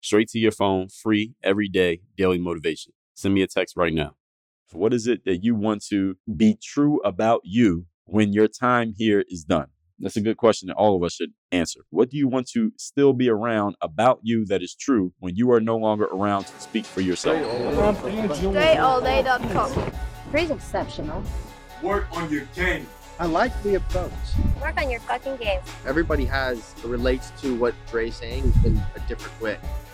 Straight to your phone, free every day, daily motivation. Send me a text right now. What is it that you want to be true about you when your time here is done? That's a good question that all of us should answer. What do you want to still be around about you that is true when you are no longer around to speak for yourself? DreAllDay.com. Pretty exceptional. Work on your game. I like the approach. Work on your fucking game. Everybody has relates to what Dre's saying in a different way.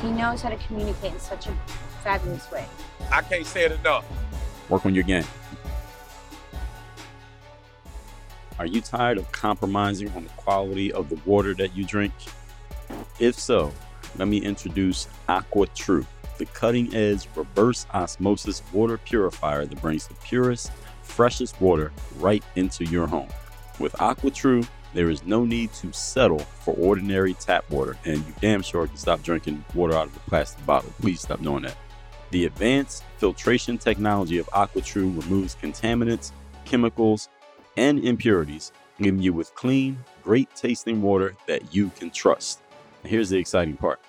He knows how to communicate in such a fabulous way. I can't say it enough. Work on your game. Are you tired of compromising on the quality of the water that you drink? If so, let me introduce AquaTru, the cutting edge reverse osmosis water purifier that brings the purest, freshest water right into your home. With AquaTru, there is no need to settle for ordinary tap water, and you damn sure can stop drinking water out of a plastic bottle. Please stop doing that. The advanced filtration technology of AquaTru removes contaminants, chemicals, and impurities, leaving you with clean, great tasting water that you can trust. Here's the exciting part.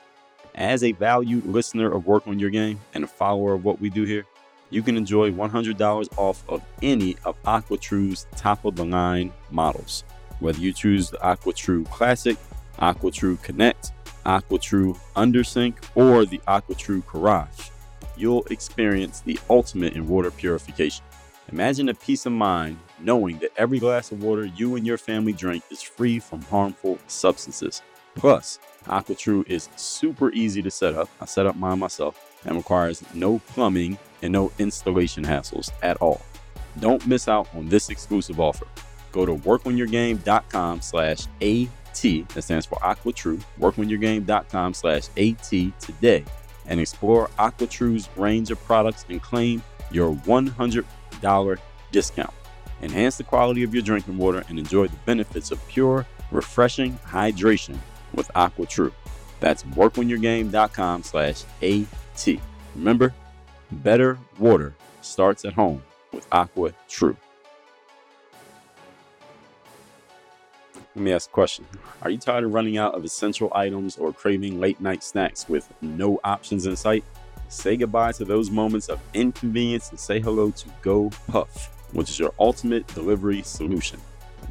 As a valued listener of Work on Your Game and a follower of what we do here, you can enjoy $100 off of any of AquaTru's top of the line models. Whether you choose the AquaTru Classic, AquaTru Connect, AquaTru Undersink, or the AquaTru Carafe, you'll experience the ultimate in water purification. Imagine the peace of mind knowing that every glass of water you and your family drink is free from harmful substances. Plus, AquaTru is super easy to set up. I set up mine myself and requires no plumbing and no installation hassles at all. Don't miss out on this exclusive offer. Go to workonyourgame.com slash AT, that stands for AquaTru, workonyourgame.com slash AT today and explore AquaTru's range of products and claim your $100 discount. Enhance the quality of your drinking water and enjoy the benefits of pure, refreshing hydration with AquaTru. That's workonyourgame.com slash AT. Remember, better water starts at home with AquaTru. Let me ask a question. Are you tired of running out of essential items or craving late night snacks with no options in sight? Say goodbye to those moments of inconvenience and say hello to GoPuff, which is your ultimate delivery solution.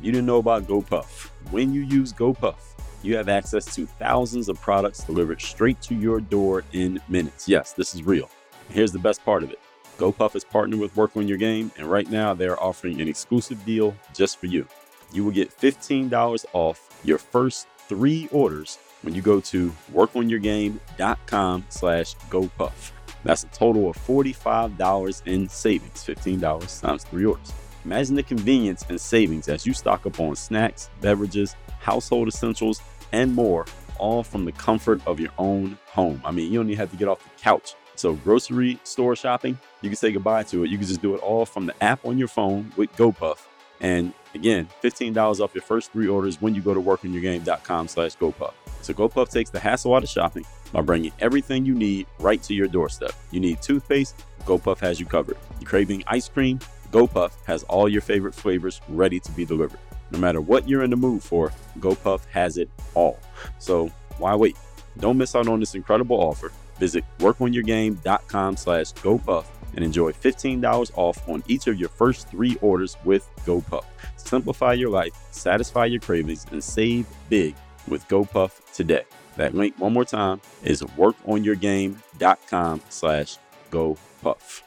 You didn't know about GoPuff, when you use GoPuff, you have access to thousands of products delivered straight to your door in minutes. Yes, this is real. Here's the best part of it. GoPuff is partnered with Work on Your Game, and right now they're offering an exclusive deal just for you you will get $15 off your first three orders when you go to workonyourgame.com slash gopuff. That's a total of $45 in savings, $15 times three orders. Imagine the convenience and savings as you stock up on snacks, beverages, household essentials, and more, all from the comfort of your own home. I mean, you don't even have to get off the couch. So, grocery store shopping, you can say goodbye to it. You can just do it all from the app on your phone with GoPuff and again, $15 off your first three orders when you go to workonyourgame.com slash GoPuff. So GoPuff takes the hassle out of shopping by bringing everything you need right to your doorstep. You need toothpaste? GoPuff has you covered. You craving ice cream? GoPuff has all your favorite flavors ready to be delivered. No matter what you're in the mood for, GoPuff has it all. So why wait? Don't miss out on this incredible offer. Visit workonyourgame.com slash GoPuff and enjoy $15 off on each of your first three orders with GoPuff. Simplify your life, satisfy your cravings, and save big with GoPuff today. That link, one more time, is workonyourgame.com slash go puff.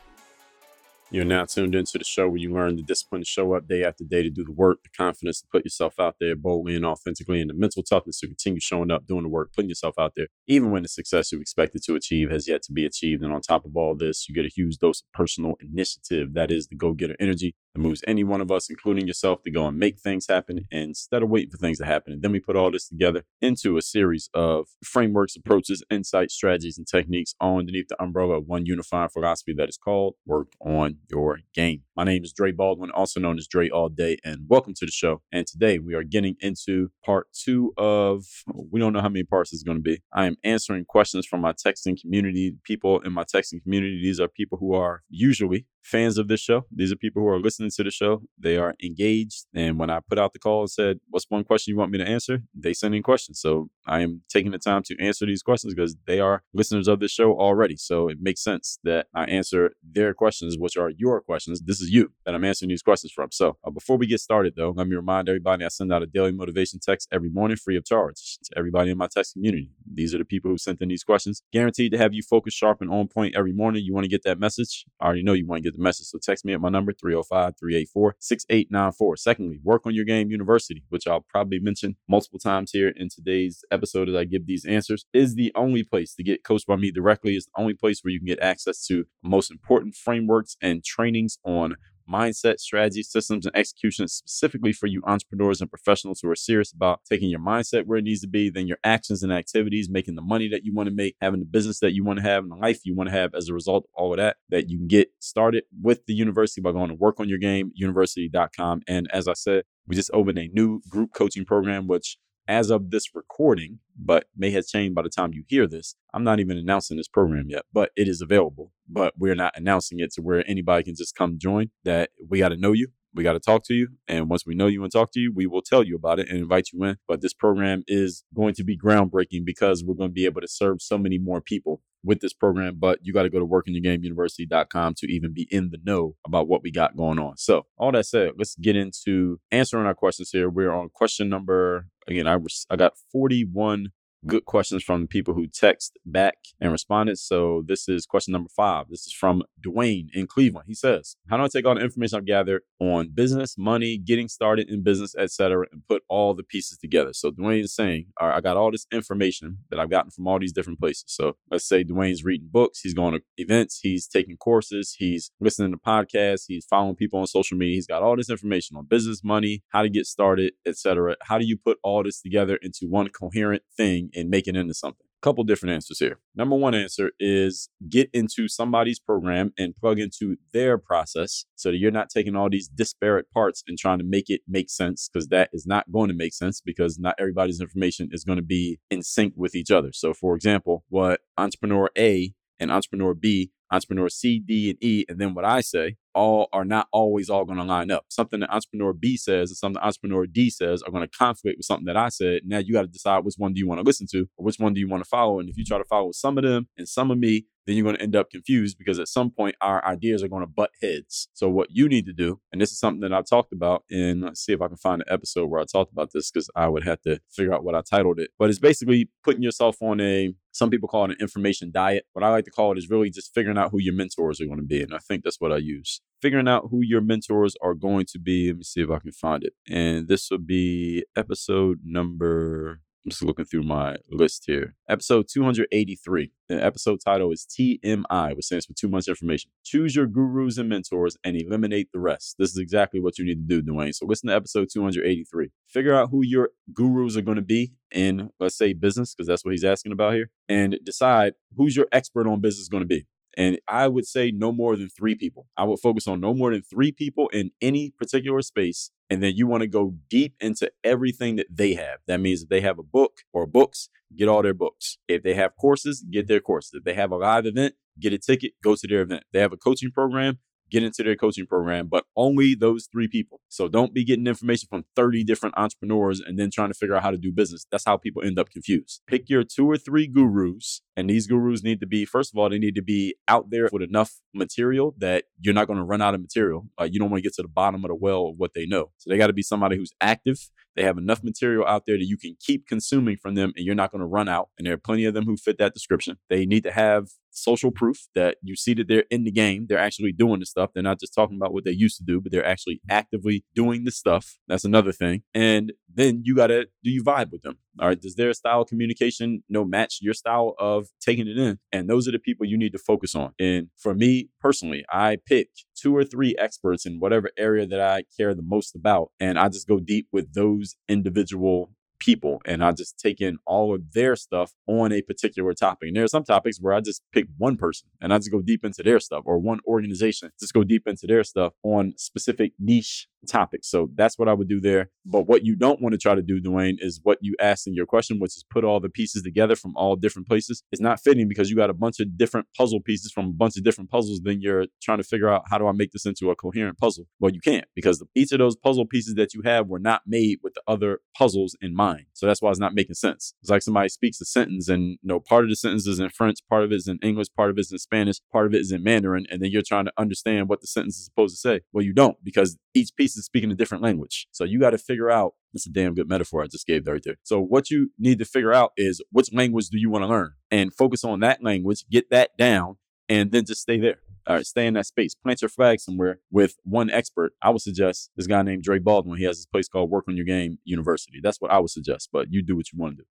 You're now tuned into the show where you learn the discipline to show up day after day to do the work, the confidence to put yourself out there boldly and authentically, and the mental toughness to continue showing up, doing the work, putting yourself out there, even when the success you expected to achieve has yet to be achieved. And on top of all this, you get a huge dose of personal initiative. That is the go getter energy that moves any one of us, including yourself, to go and make things happen instead of waiting for things to happen. And then we put all this together into a series of frameworks, approaches, insights, strategies, and techniques all underneath the umbrella of one unifying philosophy that is called Work on Your Game. My name is Dre Baldwin, also known as Dre All Day, and welcome to the show. And today we are getting into part two of, we don't know how many parts it's going to be. I am answering questions from my texting community. People in my texting community, these are people who are usually fans of this show. These are people who are listening to the show. They are engaged. And when I put out the call and said, What's one question you want me to answer? They send in questions. So I am taking the time to answer these questions because they are listeners of this show already. So it makes sense that I answer their questions, which are your questions. This is you that I'm answering these questions from. So uh, before we get started, though, let me remind everybody I send out a daily motivation text every morning free of charge to everybody in my text community. These are the people who sent in these questions. Guaranteed to have you focused, sharp, and on point every morning. You want to get that message? I already know you want to get the message. So text me at my number 305 384 6894. Secondly, work on your game university, which I'll probably mention multiple times here in today's episode as I give these answers, is the only place to get coached by me directly. Is the only place where you can get access to most important frameworks and trainings on mindset, strategy, systems, and execution specifically for you entrepreneurs and professionals who are serious about taking your mindset where it needs to be, then your actions and activities, making the money that you want to make, having the business that you want to have, and the life you want to have as a result of all of that, that you can get started with the university by going to work on your game, university.com. And as I said, we just opened a new group coaching program, which as of this recording, but may have changed by the time you hear this. I'm not even announcing this program yet, but it is available. But we're not announcing it to where anybody can just come join. That we got to know you. We got to talk to you. And once we know you and talk to you, we will tell you about it and invite you in. But this program is going to be groundbreaking because we're going to be able to serve so many more people with this program, but you got to go to workinyourgameuniversity.com to even be in the know about what we got going on. So, all that said, let's get into answering our questions here. We're on question number again. I was I got 41 good questions from people who text back and responded. So this is question number five. This is from Dwayne in Cleveland. He says, "How do I take all the information I've gathered on business, money, getting started in business, etc., and put all the pieces together?" So Dwayne is saying, "All right, I got all this information that I've gotten from all these different places. So let's say Dwayne's reading books, he's going to events, he's taking courses, he's listening to podcasts, he's following people on social media. He's got all this information on business, money, how to get started, etc. How do you put all this together into one coherent thing?" And make it into something? A couple different answers here. Number one answer is get into somebody's program and plug into their process so that you're not taking all these disparate parts and trying to make it make sense because that is not going to make sense because not everybody's information is going to be in sync with each other. So, for example, what entrepreneur A and entrepreneur B, entrepreneur C, D, and E, and then what I say all are not always all going to line up. Something that entrepreneur B says and something entrepreneur D says are going to conflict with something that I said. Now you got to decide which one do you want to listen to or which one do you want to follow. And if you try to follow some of them and some of me, then you're going to end up confused because at some point our ideas are going to butt heads. So what you need to do, and this is something that I've talked about in, let's see if I can find an episode where I talked about this because I would have to figure out what I titled it. But it's basically putting yourself on a, some people call it an information diet. What I like to call it is really just figuring out who your mentors are going to be. And I think that's what I use figuring out who your mentors are going to be. Let me see if I can find it. And this will be episode number. I'm just looking through my list here. Episode 283. The episode title is TMI, which stands for too much information. Choose your gurus and mentors and eliminate the rest. This is exactly what you need to do, Dwayne. So listen to episode 283. Figure out who your gurus are going to be in, let's say, business, because that's what he's asking about here, and decide who's your expert on business going to be. And I would say no more than three people. I would focus on no more than three people in any particular space. And then you want to go deep into everything that they have. That means if they have a book or books, get all their books. If they have courses, get their courses. If they have a live event, get a ticket, go to their event. They have a coaching program, get into their coaching program, but only those three people. So don't be getting information from 30 different entrepreneurs and then trying to figure out how to do business. That's how people end up confused. Pick your two or three gurus, and these gurus need to be, first of all, they need to be out there with enough material that you're not going to run out of material. Uh, you don't want to get to the bottom of the well of what they know. So they got to be somebody who's active. They have enough material out there that you can keep consuming from them and you're not going to run out. And there are plenty of them who fit that description. They need to have social proof that you see that they're in the game. They're actually doing the stuff. They're not just talking about what they used to do, but they're actually actively doing the stuff. That's another thing. And then you got to do you vibe with them? All right. Does their style of communication no match your style of taking it in? And those are the people you need to focus on. And for me personally, I pick two or three experts in whatever area that I care the most about. And I just go deep with those individual people and I just take in all of their stuff on a particular topic. And there are some topics where I just pick one person and I just go deep into their stuff or one organization, just go deep into their stuff on specific niche topics. So that's what I would do there. But what you don't want to try to do, Dwayne, is what you asked in your question, which is put all the pieces together from all different places. It's not fitting because you got a bunch of different puzzle pieces from a bunch of different puzzles. Then you're trying to figure out how do I make this into a coherent puzzle? Well, you can't because each of those puzzle pieces that you have were not made with the other puzzles in mind. So that's why it's not making sense. It's like somebody speaks a sentence and you know part of the sentence is in French, part of it is in English, part of it is in Spanish, part of it is in Mandarin, and then you're trying to understand what the sentence is supposed to say. Well, you don't because each piece is speaking a different language. So you got to figure out. That's a damn good metaphor I just gave there right there. So what you need to figure out is which language do you want to learn and focus on that language, get that down, and then just stay there. All right, stay in that space. Plant your flag somewhere with one expert. I would suggest this guy named Dre Baldwin. He has this place called Work on Your Game University. That's what I would suggest, but you do what you want to do.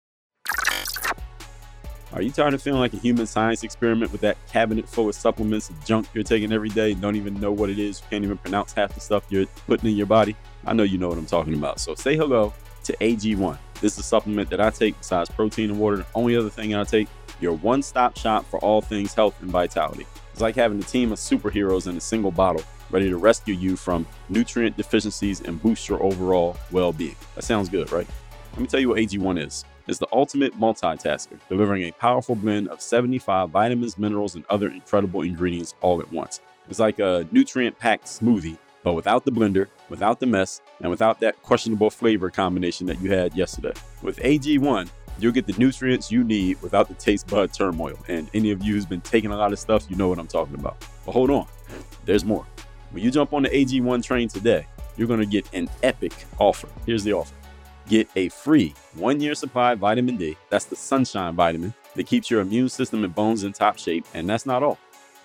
Are you tired of feeling like a human science experiment with that cabinet full of supplements and junk you're taking every day don't even know what it is? You can't even pronounce half the stuff you're putting in your body? I know you know what I'm talking about. So say hello to AG1. This is a supplement that I take besides protein and water. The only other thing I take, your one stop shop for all things health and vitality. It's like having a team of superheroes in a single bottle, ready to rescue you from nutrient deficiencies and boost your overall well being. That sounds good, right? Let me tell you what AG1 is. It's the ultimate multitasker, delivering a powerful blend of 75 vitamins, minerals, and other incredible ingredients all at once. It's like a nutrient packed smoothie, but without the blender, without the mess, and without that questionable flavor combination that you had yesterday. With AG1, you'll get the nutrients you need without the taste bud turmoil. And any of you who's been taking a lot of stuff, you know what I'm talking about. But hold on, there's more. When you jump on the AG1 train today, you're going to get an epic offer. Here's the offer get a free one year supply of vitamin D. That's the sunshine vitamin that keeps your immune system and bones in top shape. And that's not all.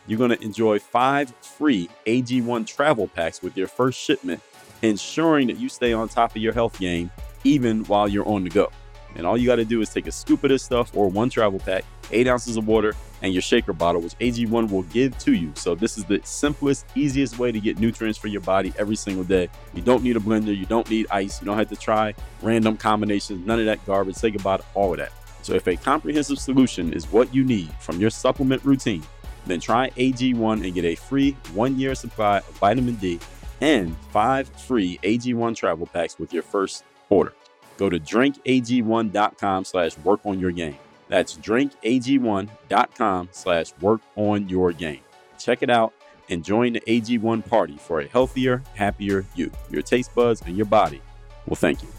You're going to enjoy five free AG1 travel packs with your first shipment, ensuring that you stay on top of your health game even while you're on the go. And all you got to do is take a scoop of this stuff or one travel pack, eight ounces of water, and your shaker bottle, which AG1 will give to you. So, this is the simplest, easiest way to get nutrients for your body every single day. You don't need a blender, you don't need ice, you don't have to try random combinations, none of that garbage. Say goodbye to all of that. So, if a comprehensive solution is what you need from your supplement routine, then try AG1 and get a free one year supply of vitamin D and five free AG1 travel packs with your first order. Go to drinkag1.com slash work on your game. That's drinkag1.com slash work on your game. Check it out and join the AG1 party for a healthier, happier you. Your taste buds and your body will thank you.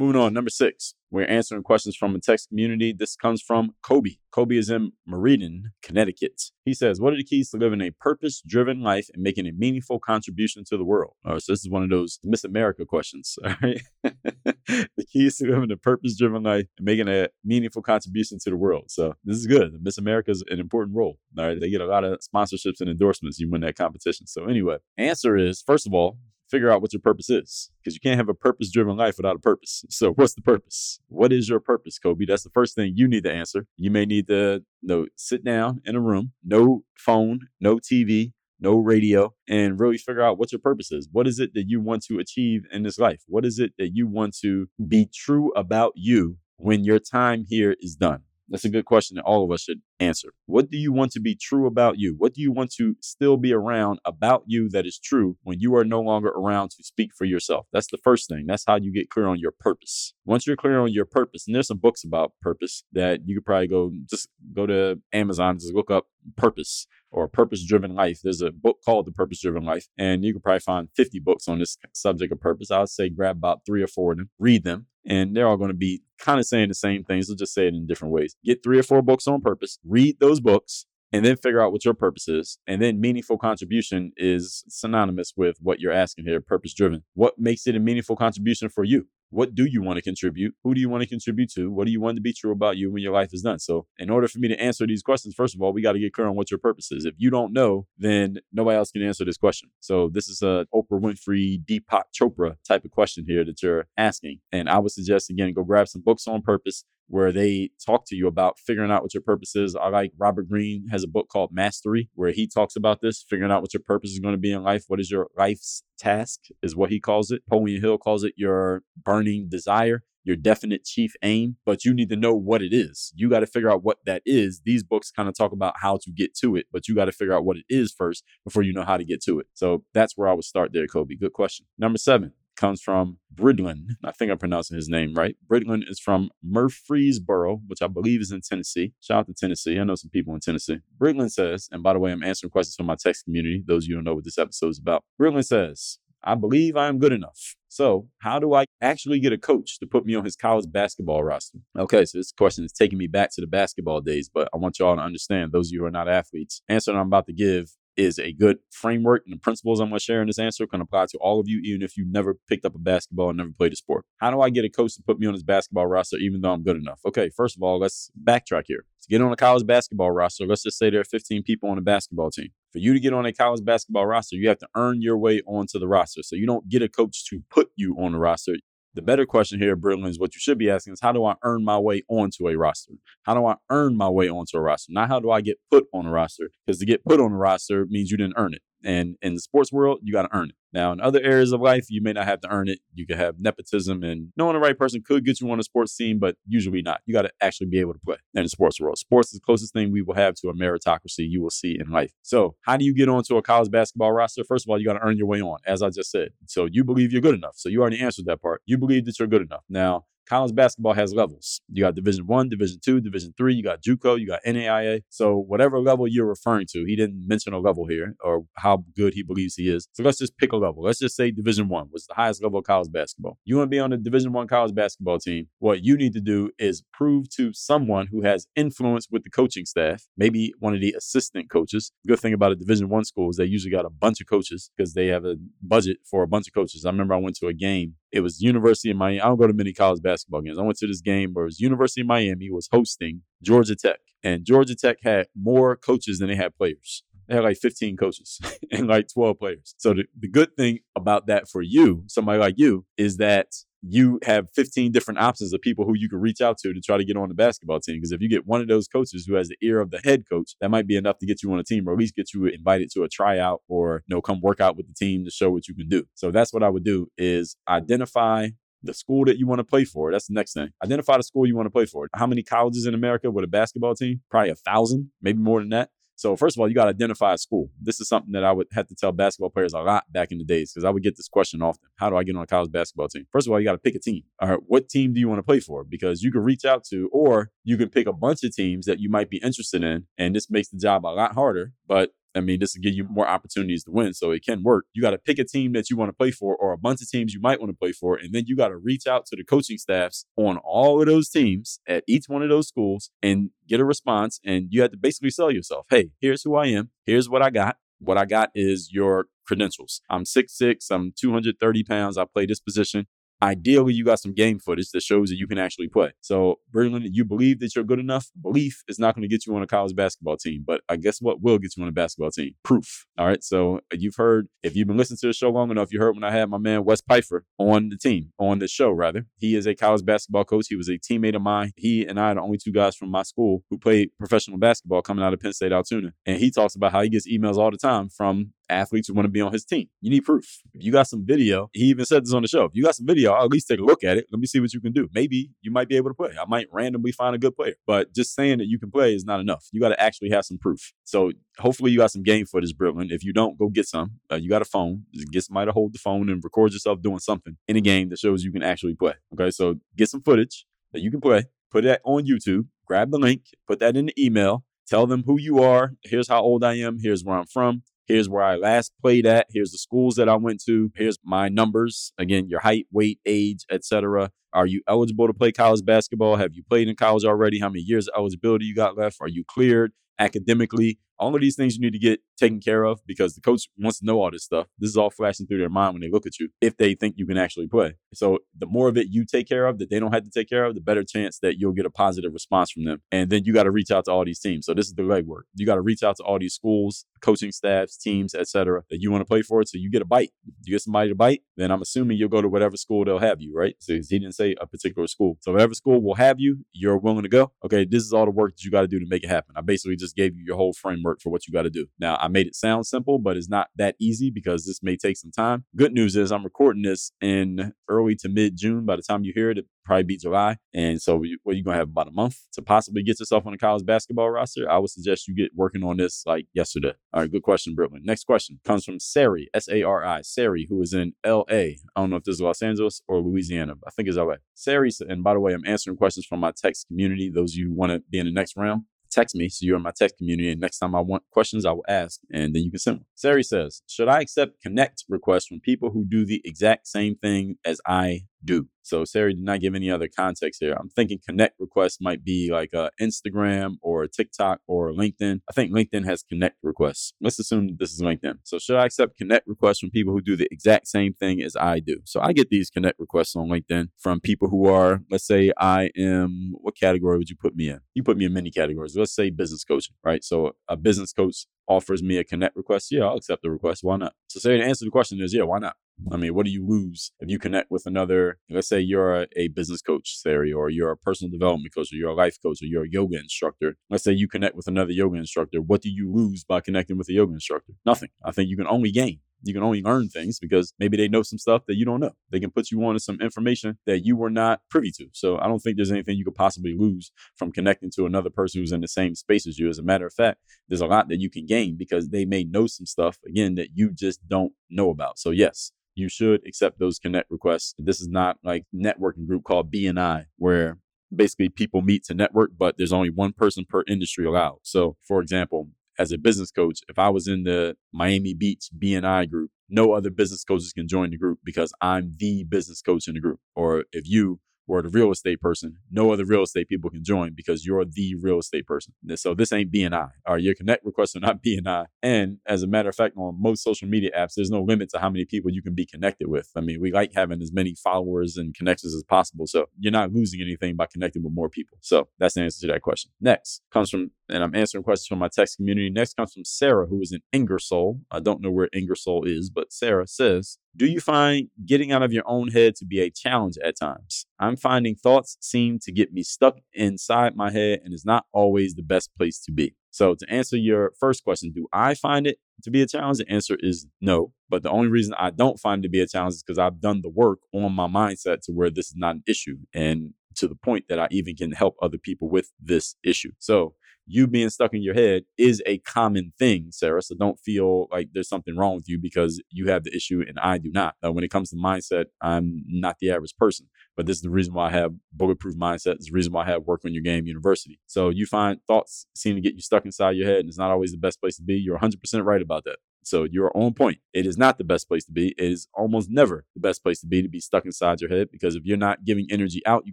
Moving on, number six. We're answering questions from a text community. This comes from Kobe. Kobe is in Meriden, Connecticut. He says, What are the keys to living a purpose driven life and making a meaningful contribution to the world? All right, so this is one of those Miss America questions. All right. the keys to living a purpose driven life and making a meaningful contribution to the world. So this is good. Miss America is an important role. All right. They get a lot of sponsorships and endorsements. You win that competition. So, anyway, answer is first of all, figure out what your purpose is because you can't have a purpose driven life without a purpose. So, what's the purpose? What is your purpose, Kobe? That's the first thing you need to answer. You may need to you know, sit down in a room, no phone, no TV, no radio, and really figure out what your purpose is. What is it that you want to achieve in this life? What is it that you want to be true about you when your time here is done? That's a good question that all of us should answer. What do you want to be true about you? What do you want to still be around about you that is true when you are no longer around to speak for yourself? That's the first thing. That's how you get clear on your purpose. Once you're clear on your purpose, and there's some books about purpose that you could probably go just go to Amazon, just look up purpose or purpose driven life. There's a book called The Purpose Driven Life, and you can probably find 50 books on this subject of purpose. I would say grab about three or four of them, read them, and they're all going to be kind of saying the same things. They'll just say it in different ways. Get three or four books on purpose, read those books, and then figure out what your purpose is. And then meaningful contribution is synonymous with what you're asking here, purpose driven. What makes it a meaningful contribution for you? What do you want to contribute? Who do you want to contribute to? What do you want to be true about you when your life is done? So, in order for me to answer these questions, first of all, we got to get clear on what your purpose is. If you don't know, then nobody else can answer this question. So, this is a Oprah Winfrey, Deepak Chopra type of question here that you're asking. And I would suggest, again, go grab some books on purpose where they talk to you about figuring out what your purpose is. I like Robert Greene has a book called Mastery where he talks about this, figuring out what your purpose is going to be in life. What is your life's task is what he calls it. Napoleon Hill calls it your burning desire. Your definite chief aim, but you need to know what it is. You got to figure out what that is. These books kind of talk about how to get to it, but you got to figure out what it is first before you know how to get to it. So that's where I would start there, Kobe. Good question. Number seven, comes from Britlin. I think I'm pronouncing his name right. Britlin is from Murfreesboro, which I believe is in Tennessee. Shout out to Tennessee. I know some people in Tennessee. Britlin says, and by the way, I'm answering questions from my text community. Those of you don't know what this episode is about. Britlin says, I believe I am good enough. So, how do I actually get a coach to put me on his college basketball roster? Okay, so this question is taking me back to the basketball days, but I want y'all to understand, those of you who are not athletes, answer that I'm about to give is a good framework and the principles I'm going to share in this answer can apply to all of you, even if you never picked up a basketball and never played a sport. How do I get a coach to put me on his basketball roster, even though I'm good enough? Okay, first of all, let's backtrack here. To get on a college basketball roster, let's just say there are 15 people on a basketball team. For you to get on a college basketball roster, you have to earn your way onto the roster. So you don't get a coach to put you on the roster. The better question here, Brilliant, is what you should be asking is how do I earn my way onto a roster? How do I earn my way onto a roster? Not how do I get put on a roster? Because to get put on a roster means you didn't earn it. And in the sports world, you got to earn it. Now, in other areas of life, you may not have to earn it. You could have nepotism, and knowing the right person could get you on a sports team, but usually not. You got to actually be able to play in the sports world. Sports is the closest thing we will have to a meritocracy you will see in life. So, how do you get onto a college basketball roster? First of all, you got to earn your way on, as I just said. So, you believe you're good enough. So, you already answered that part. You believe that you're good enough. Now, college basketball has levels. You got Division One, Division Two, Division Three. You got JUCO, you got NAIA. So whatever level you're referring to, he didn't mention a level here or how good he believes he is. So let's just pick a level. Let's just say Division One was the highest level of college basketball. You want to be on a Division One college basketball team? What you need to do is prove to someone who has influence with the coaching staff, maybe one of the assistant coaches. Good thing about a Division One school is they usually got a bunch of coaches because they have a budget for a bunch of coaches. I remember I went to a game it was University of Miami. I don't go to many college basketball games. I went to this game where it was University of Miami was hosting Georgia Tech, and Georgia Tech had more coaches than they had players. They had like 15 coaches and like 12 players. So the, the good thing about that for you, somebody like you, is that you have 15 different options of people who you can reach out to to try to get on the basketball team. Because if you get one of those coaches who has the ear of the head coach, that might be enough to get you on a team or at least get you invited to a tryout or, you know, come work out with the team to show what you can do. So that's what I would do is identify the school that you want to play for. That's the next thing. Identify the school you want to play for. How many colleges in America with a basketball team? Probably a thousand, maybe more than that. So first of all, you got to identify a school. This is something that I would have to tell basketball players a lot back in the days because I would get this question often. How do I get on a college basketball team? First of all, you got to pick a team. All right, what team do you want to play for? Because you can reach out to, or you can pick a bunch of teams that you might be interested in, and this makes the job a lot harder. But I mean, this will give you more opportunities to win. So it can work. You got to pick a team that you want to play for or a bunch of teams you might want to play for. And then you got to reach out to the coaching staffs on all of those teams at each one of those schools and get a response. And you have to basically sell yourself. Hey, here's who I am. Here's what I got. What I got is your credentials. I'm 6'6, I'm 230 pounds. I play this position. Ideally, you got some game footage that shows that you can actually play. So, Berlin, you believe that you're good enough. Belief is not going to get you on a college basketball team, but I guess what will get you on a basketball team? Proof. All right. So, you've heard, if you've been listening to the show long enough, you heard when I had my man Wes Pfeiffer on the team, on the show, rather. He is a college basketball coach. He was a teammate of mine. He and I are the only two guys from my school who played professional basketball coming out of Penn State Altoona. And he talks about how he gets emails all the time from athletes who want to be on his team. You need proof. If you got some video, he even said this on the show. If you got some video, At least take a look at it. Let me see what you can do. Maybe you might be able to play. I might randomly find a good player, but just saying that you can play is not enough. You got to actually have some proof. So hopefully you got some game footage, Brooklyn. If you don't, go get some. Uh, you got a phone. Just get somebody to hold the phone and record yourself doing something in a game that shows you can actually play. Okay, so get some footage that you can play. Put that on YouTube. Grab the link. Put that in the email. Tell them who you are. Here's how old I am. Here's where I'm from. Here's where I last played at. Here's the schools that I went to. Here's my numbers. Again, your height, weight, age, etc. Are you eligible to play college basketball? Have you played in college already? How many years of eligibility you got left? Are you cleared? academically, all of these things you need to get taken care of because the coach wants to know all this stuff. This is all flashing through their mind when they look at you if they think you can actually play. So the more of it you take care of that they don't have to take care of, the better chance that you'll get a positive response from them. And then you got to reach out to all these teams. So this is the legwork. You got to reach out to all these schools, coaching staffs, teams, etc. that you want to play for. So you get a bite. You get somebody to bite, then I'm assuming you'll go to whatever school they'll have you, right? So he didn't say a particular school. So whatever school will have you, you're willing to go. Okay, this is all the work that you got to do to make it happen. I basically just gave you your whole framework for what you got to do. Now, I made it sound simple, but it's not that easy because this may take some time. Good news is I'm recording this in early to mid June. By the time you hear it, it probably be July. And so, you, well, you're going to have about a month to possibly get yourself on a college basketball roster. I would suggest you get working on this like yesterday. All right, good question, Brooklyn. Next question comes from Sari, S A R I, Sari, who is in LA. I don't know if this is Los Angeles or Louisiana, I think it's LA. Sari, and by the way, I'm answering questions from my text community. Those you want to be in the next round, text me so you're in my text community. And next time I want questions, I will ask and then you can send them. Sari says, Should I accept connect requests from people who do the exact same thing as I do? So Sari did not give any other context here. I'm thinking connect requests might be like a Instagram or a TikTok or LinkedIn. I think LinkedIn has connect requests. Let's assume this is LinkedIn. So should I accept connect requests from people who do the exact same thing as I do? So I get these connect requests on LinkedIn from people who are, let's say I am, what category would you put me in? You put me in many categories. Let's say business coaching, right? So a business coach offers me a connect request. Yeah, I'll accept the request. Why not? So say the answer to the question is yeah, why not? I mean, what do you lose if you connect with another? Let's say you're a, a business coach, Sari, or you're a personal development coach, or you're a life coach, or you're a yoga instructor. Let's say you connect with another yoga instructor. What do you lose by connecting with a yoga instructor? Nothing. I think you can only gain you can only learn things because maybe they know some stuff that you don't know. They can put you on to some information that you were not privy to. So I don't think there's anything you could possibly lose from connecting to another person who's in the same space as you. As a matter of fact, there's a lot that you can gain because they may know some stuff again that you just don't know about. So yes, you should accept those connect requests. This is not like networking group called BNI where basically people meet to network, but there's only one person per industry allowed. So for example, as a business coach, if I was in the Miami Beach BNI group, no other business coaches can join the group because I'm the business coach in the group. Or if you or the real estate person, no other real estate people can join because you're the real estate person. So this ain't BNI. Or your connect requests are not BNI. And as a matter of fact, on most social media apps, there's no limit to how many people you can be connected with. I mean, we like having as many followers and connections as possible. So you're not losing anything by connecting with more people. So that's the answer to that question. Next comes from, and I'm answering questions from my text community. Next comes from Sarah, who is in Ingersoll. I don't know where Ingersoll is, but Sarah says, do you find getting out of your own head to be a challenge at times? I'm finding thoughts seem to get me stuck inside my head and is not always the best place to be. So, to answer your first question, do I find it to be a challenge? The answer is no. But the only reason I don't find it to be a challenge is because I've done the work on my mindset to where this is not an issue and to the point that I even can help other people with this issue. So, you being stuck in your head is a common thing, Sarah. So don't feel like there's something wrong with you because you have the issue and I do not. when it comes to mindset, I'm not the average person, but this is the reason why I have bulletproof mindset. It's the reason why I have work on your game university. So you find thoughts seem to get you stuck inside your head and it's not always the best place to be. You're 100% right about that. So you're on point. It is not the best place to be. It is almost never the best place to be to be stuck inside your head because if you're not giving energy out, you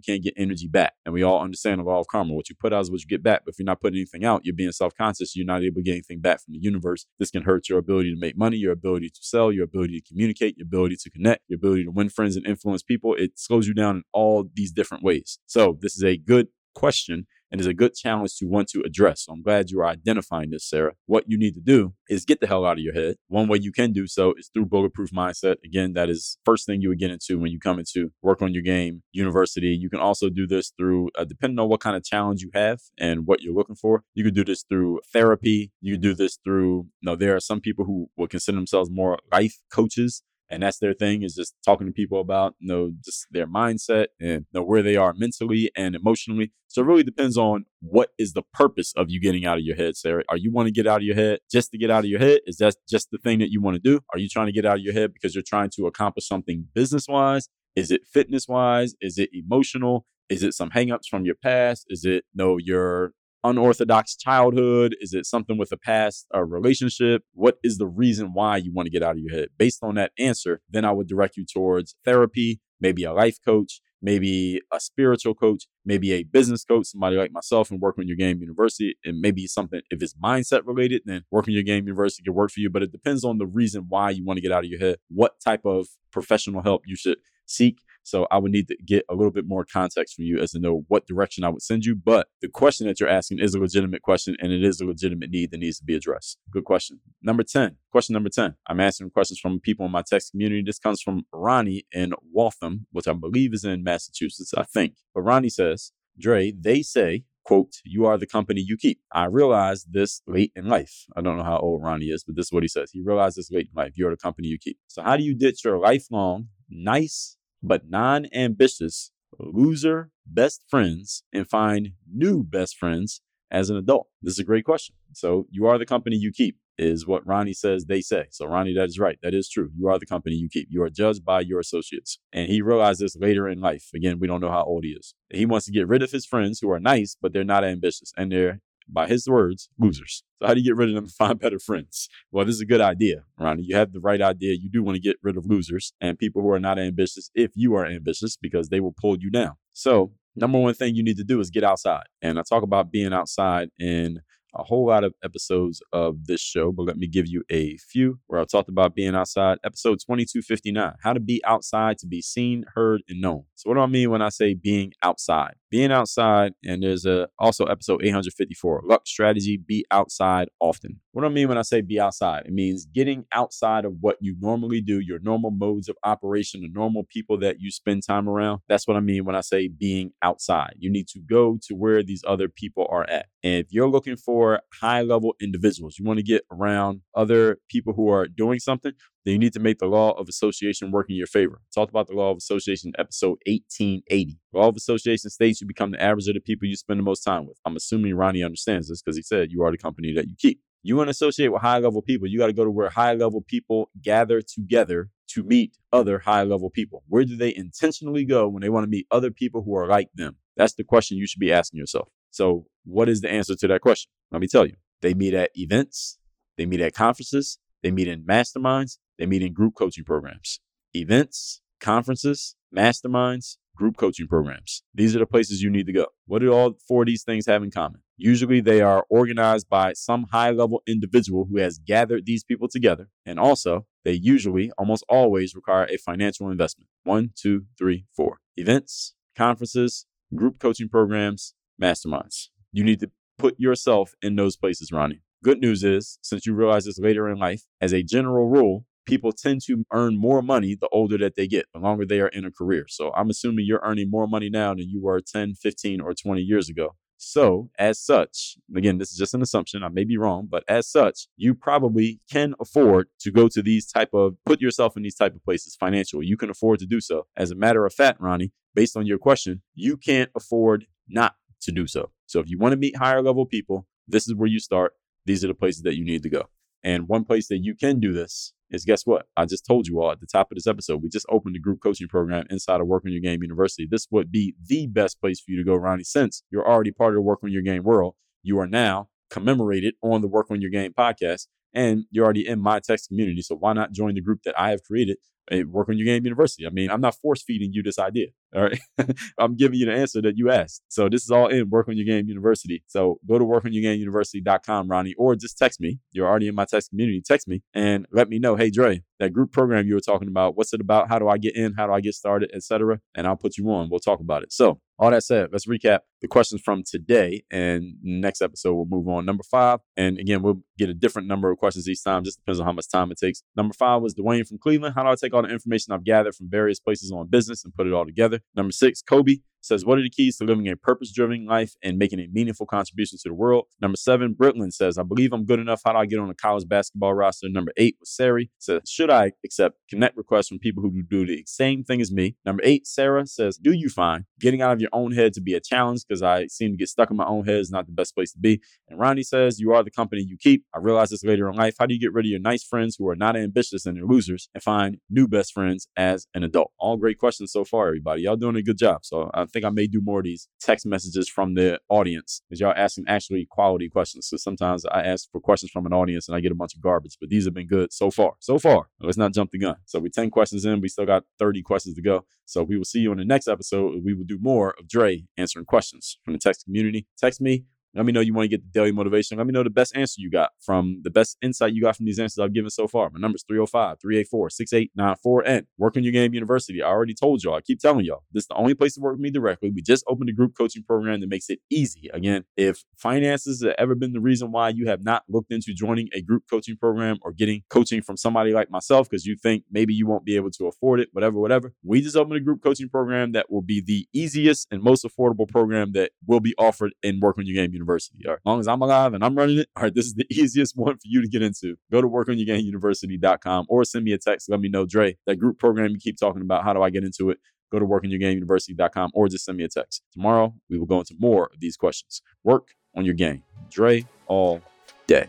can't get energy back. And we all understand the law of karma. What you put out is what you get back. But if you're not putting anything out, you're being self-conscious. You're not able to get anything back from the universe. This can hurt your ability to make money, your ability to sell, your ability to communicate, your ability to connect, your ability to win friends and influence people. It slows you down in all these different ways. So this is a good question and is a good challenge to want to address. So I'm glad you are identifying this, Sarah. What you need to do is get the hell out of your head. One way you can do so is through bulletproof mindset. Again, that is first thing you would get into when you come into work on your game university. You can also do this through, uh, depending on what kind of challenge you have and what you're looking for. You can do this through therapy. You can do this through, you know, there are some people who will consider themselves more life coaches and that's their thing is just talking to people about you know just their mindset and you know, where they are mentally and emotionally. So it really depends on what is the purpose of you getting out of your head sarah. Are you want to get out of your head just to get out of your head? Is that just the thing that you want to do? Are you trying to get out of your head because you're trying to accomplish something business wise is it fitness wise is it emotional? Is it some hangups from your past? Is it you no know, your unorthodox childhood? Is it something with a past a relationship? What is the reason why you want to get out of your head? Based on that answer, then I would direct you towards therapy, maybe a life coach, maybe a spiritual coach, maybe a business coach, somebody like myself and work on your game university. And maybe something, if it's mindset related, then working your game university can work for you. But it depends on the reason why you want to get out of your head, what type of professional help you should seek. So I would need to get a little bit more context from you as to know what direction I would send you. But the question that you're asking is a legitimate question and it is a legitimate need that needs to be addressed. Good question. Number 10, question number 10. I'm answering questions from people in my text community. This comes from Ronnie in Waltham, which I believe is in Massachusetts, I think. But Ronnie says, Dre, they say, quote, you are the company you keep. I realized this late in life. I don't know how old Ronnie is, but this is what he says. He realized this late in life. You're the company you keep. So how do you ditch your lifelong, nice, but non ambitious loser best friends and find new best friends as an adult? This is a great question. So, you are the company you keep, is what Ronnie says they say. So, Ronnie, that is right. That is true. You are the company you keep. You are judged by your associates. And he realized this later in life. Again, we don't know how old he is. He wants to get rid of his friends who are nice, but they're not ambitious and they're by his words, losers. So how do you get rid of them and find better friends? Well, this is a good idea, Ronnie. You have the right idea. You do want to get rid of losers and people who are not ambitious if you are ambitious because they will pull you down. So number one thing you need to do is get outside. And I talk about being outside in a whole lot of episodes of this show, but let me give you a few where I talked about being outside. Episode 2259 How to Be Outside to Be Seen, Heard, and Known. So, what do I mean when I say being outside? Being outside, and there's a, also episode 854 Luck Strategy Be Outside Often. What do I mean when I say be outside? It means getting outside of what you normally do, your normal modes of operation, the normal people that you spend time around. That's what I mean when I say being outside. You need to go to where these other people are at. And if you're looking for high level individuals, you want to get around other people who are doing something, then you need to make the law of association work in your favor. Talked about the law of association episode 1880. Law of association states you become the average of the people you spend the most time with. I'm assuming Ronnie understands this because he said you are the company that you keep. You want to associate with high level people, you got to go to where high level people gather together to meet other high level people. Where do they intentionally go when they want to meet other people who are like them? That's the question you should be asking yourself. So, what is the answer to that question? Let me tell you. They meet at events, they meet at conferences, they meet in masterminds, they meet in group coaching programs. Events, conferences, masterminds, group coaching programs. These are the places you need to go. What do all four of these things have in common? Usually they are organized by some high level individual who has gathered these people together. And also, they usually, almost always, require a financial investment. One, two, three, four. Events, conferences, group coaching programs, masterminds. You need to put yourself in those places, Ronnie. Good news is, since you realize this later in life, as a general rule, people tend to earn more money the older that they get, the longer they are in a career. So I'm assuming you're earning more money now than you were 10, 15, or 20 years ago. So, as such, again, this is just an assumption. I may be wrong, but as such, you probably can afford to go to these type of put yourself in these type of places financially. You can afford to do so. As a matter of fact, Ronnie, based on your question, you can't afford not to do so. So, if you want to meet higher level people, this is where you start. These are the places that you need to go. And one place that you can do this is guess what? I just told you all at the top of this episode. We just opened a group coaching program inside of Work on Your Game University. This would be the best place for you to go, Ronnie, since you're already part of the Work on Your Game world. You are now commemorated on the Work on Your Game podcast, and you're already in my text community. So why not join the group that I have created work on your game university. I mean, I'm not force feeding you this idea. All right. I'm giving you the answer that you asked. So this is all in work on your game university. So go to workonyourgameuniversity.com, Ronnie, or just text me. You're already in my text community. Text me and let me know, hey Dre, that group program you were talking about, what's it about? How do I get in? How do I get started, etc. And I'll put you on. We'll talk about it. So all that said, let's recap the questions from today. And next episode, we'll move on. Number five. And again, we'll get a different number of questions each time. Just depends on how much time it takes. Number five was Dwayne from Cleveland. How do I take all the information I've gathered from various places on business and put it all together? Number six, Kobe says, What are the keys to living a purpose driven life and making a meaningful contribution to the world? Number seven, Brooklyn says, I believe I'm good enough. How do I get on a college basketball roster? Number eight was Sari says, Should I accept connect requests from people who do the same thing as me? Number eight, Sarah says, Do you find getting out of your own head to be a challenge? Because I seem to get stuck in my own head is not the best place to be. And Ronnie says, You are the company you keep. I realize this later in life. How do you get rid of your nice friends who are not ambitious and they're losers and find new best friends as an adult? All great questions so far, everybody. Y'all doing a good job. So I think I may do more of these text messages from the audience because y'all asking actually quality questions. So sometimes I ask for questions from an audience and I get a bunch of garbage, but these have been good so far. So far, let's not jump the gun. So we 10 questions in, we still got 30 questions to go. So we will see you in the next episode. We will do more of Dre answering questions from the text community. Text me let me know you want to get the daily motivation. Let me know the best answer you got from the best insight you got from these answers I've given so far. My number is 305 384 6894 and Work on Your Game University. I already told y'all, I keep telling y'all, this is the only place to work with me directly. We just opened a group coaching program that makes it easy. Again, if finances have ever been the reason why you have not looked into joining a group coaching program or getting coaching from somebody like myself because you think maybe you won't be able to afford it, whatever, whatever, we just opened a group coaching program that will be the easiest and most affordable program that will be offered in Work on Your Game University. All right. As long as I'm alive and I'm running it, all right, this is the easiest one for you to get into. Go to workonyourgameuniversity.com or send me a text. Let me know, Dre, that group program you keep talking about. How do I get into it? Go to workonyourgameuniversity.com or just send me a text. Tomorrow, we will go into more of these questions. Work on your game. Dre all day.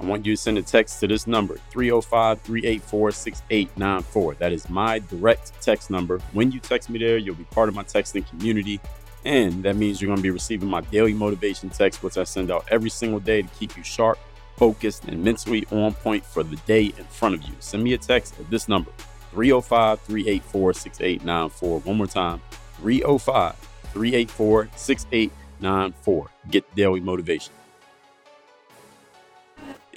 I want you to send a text to this number, 305 384 6894. That is my direct text number. When you text me there, you'll be part of my texting community. And that means you're going to be receiving my daily motivation text, which I send out every single day to keep you sharp, focused, and mentally on point for the day in front of you. Send me a text at this number, 305 384 6894. One more time, 305 384 6894. Get daily motivation.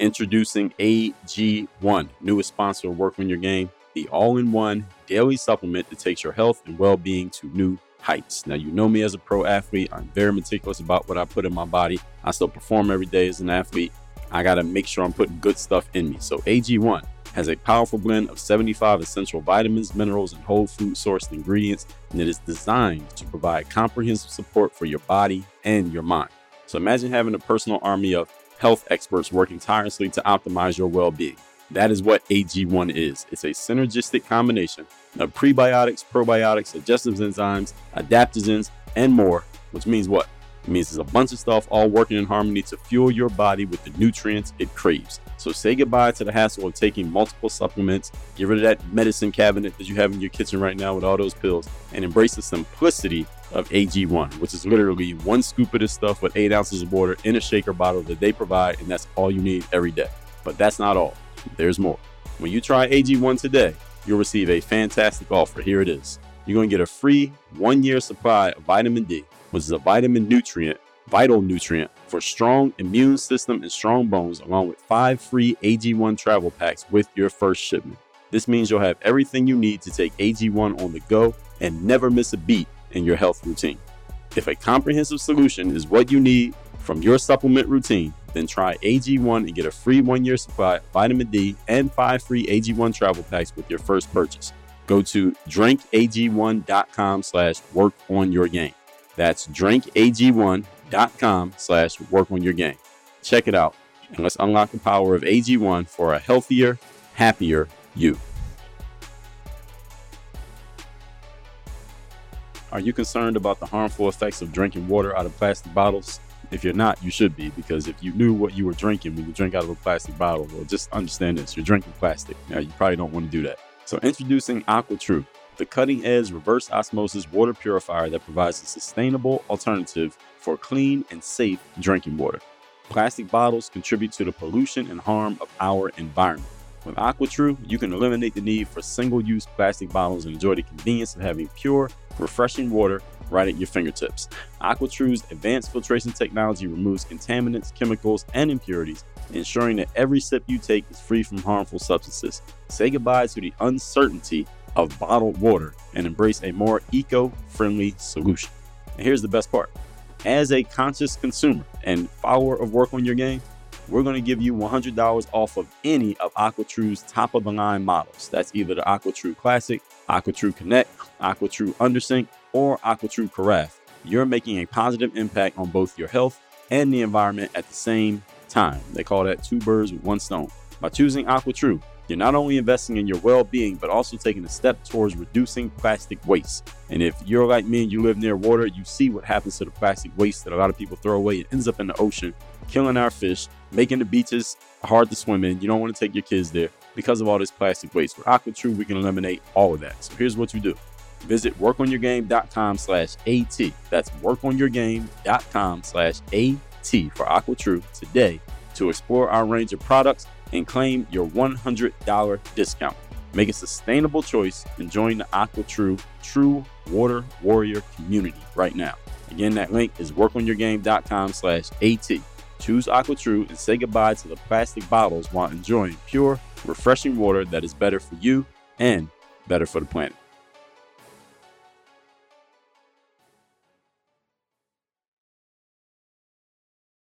Introducing AG1, newest sponsor of Work on Your Game, the all in one daily supplement that takes your health and well being to new heights. Now, you know me as a pro athlete. I'm very meticulous about what I put in my body. I still perform every day as an athlete. I got to make sure I'm putting good stuff in me. So, AG1 has a powerful blend of 75 essential vitamins, minerals, and whole food sourced ingredients, and it is designed to provide comprehensive support for your body and your mind. So, imagine having a personal army of health experts working tirelessly to optimize your well being. That is what AG1 is. It's a synergistic combination of prebiotics, probiotics, digestive enzymes, adaptogens, and more, which means what? It means there's a bunch of stuff all working in harmony to fuel your body with the nutrients it craves. So say goodbye to the hassle of taking multiple supplements, get rid of that medicine cabinet that you have in your kitchen right now with all those pills, and embrace the simplicity of AG1, which is literally one scoop of this stuff with eight ounces of water in a shaker bottle that they provide, and that's all you need every day. But that's not all. There's more. When you try AG1 today, you'll receive a fantastic offer. Here it is. You're going to get a free one year supply of vitamin D, which is a vitamin nutrient, vital nutrient for strong immune system and strong bones, along with five free AG1 travel packs with your first shipment. This means you'll have everything you need to take AG1 on the go and never miss a beat in your health routine. If a comprehensive solution is what you need from your supplement routine, then try AG1 and get a free one year supply of vitamin D and five free AG1 travel packs with your first purchase. Go to drinkag1.com slash work on your game. That's drinkag1.com slash work on your game. Check it out and let's unlock the power of AG1 for a healthier, happier you. Are you concerned about the harmful effects of drinking water out of plastic bottles? If you're not, you should be, because if you knew what you were drinking when you drink out of a plastic bottle, well, just understand this you're drinking plastic. Now, you probably don't want to do that. So, introducing Aqua AquaTru, the cutting edge reverse osmosis water purifier that provides a sustainable alternative for clean and safe drinking water. Plastic bottles contribute to the pollution and harm of our environment. With AquaTru, you can eliminate the need for single use plastic bottles and enjoy the convenience of having pure, refreshing water right at your fingertips. AquaTru's advanced filtration technology removes contaminants, chemicals, and impurities, ensuring that every sip you take is free from harmful substances. Say goodbye to the uncertainty of bottled water and embrace a more eco friendly solution. And here's the best part as a conscious consumer and follower of Work on Your Game, we're going to give you $100 off of any of AquaTru's top of the line models. That's either the AquaTru Classic, AquaTru Connect, AquaTru Undersink, or AquaTru Carafe. You're making a positive impact on both your health and the environment at the same time. They call that two birds with one stone. By choosing AquaTru, you're not only investing in your well being, but also taking a step towards reducing plastic waste. And if you're like me and you live near water, you see what happens to the plastic waste that a lot of people throw away. It ends up in the ocean, killing our fish, making the beaches hard to swim in. You don't want to take your kids there. because of all this plastic waste. With AquaTru, we can eliminate all of that. So here's what you do. Visit workonyourgame.com slash AT. That's workonyourgame.com slash AT for AquaTru today to explore our range of products and claim your $100 discount. Make a sustainable choice and join the AquaTru True True Water Warrior community right now. Again, that link is workonyourgame.com slash AT. Choose AquaTru and say goodbye to the plastic bottles while enjoying pure, refreshing water that is better for you and better for the planet.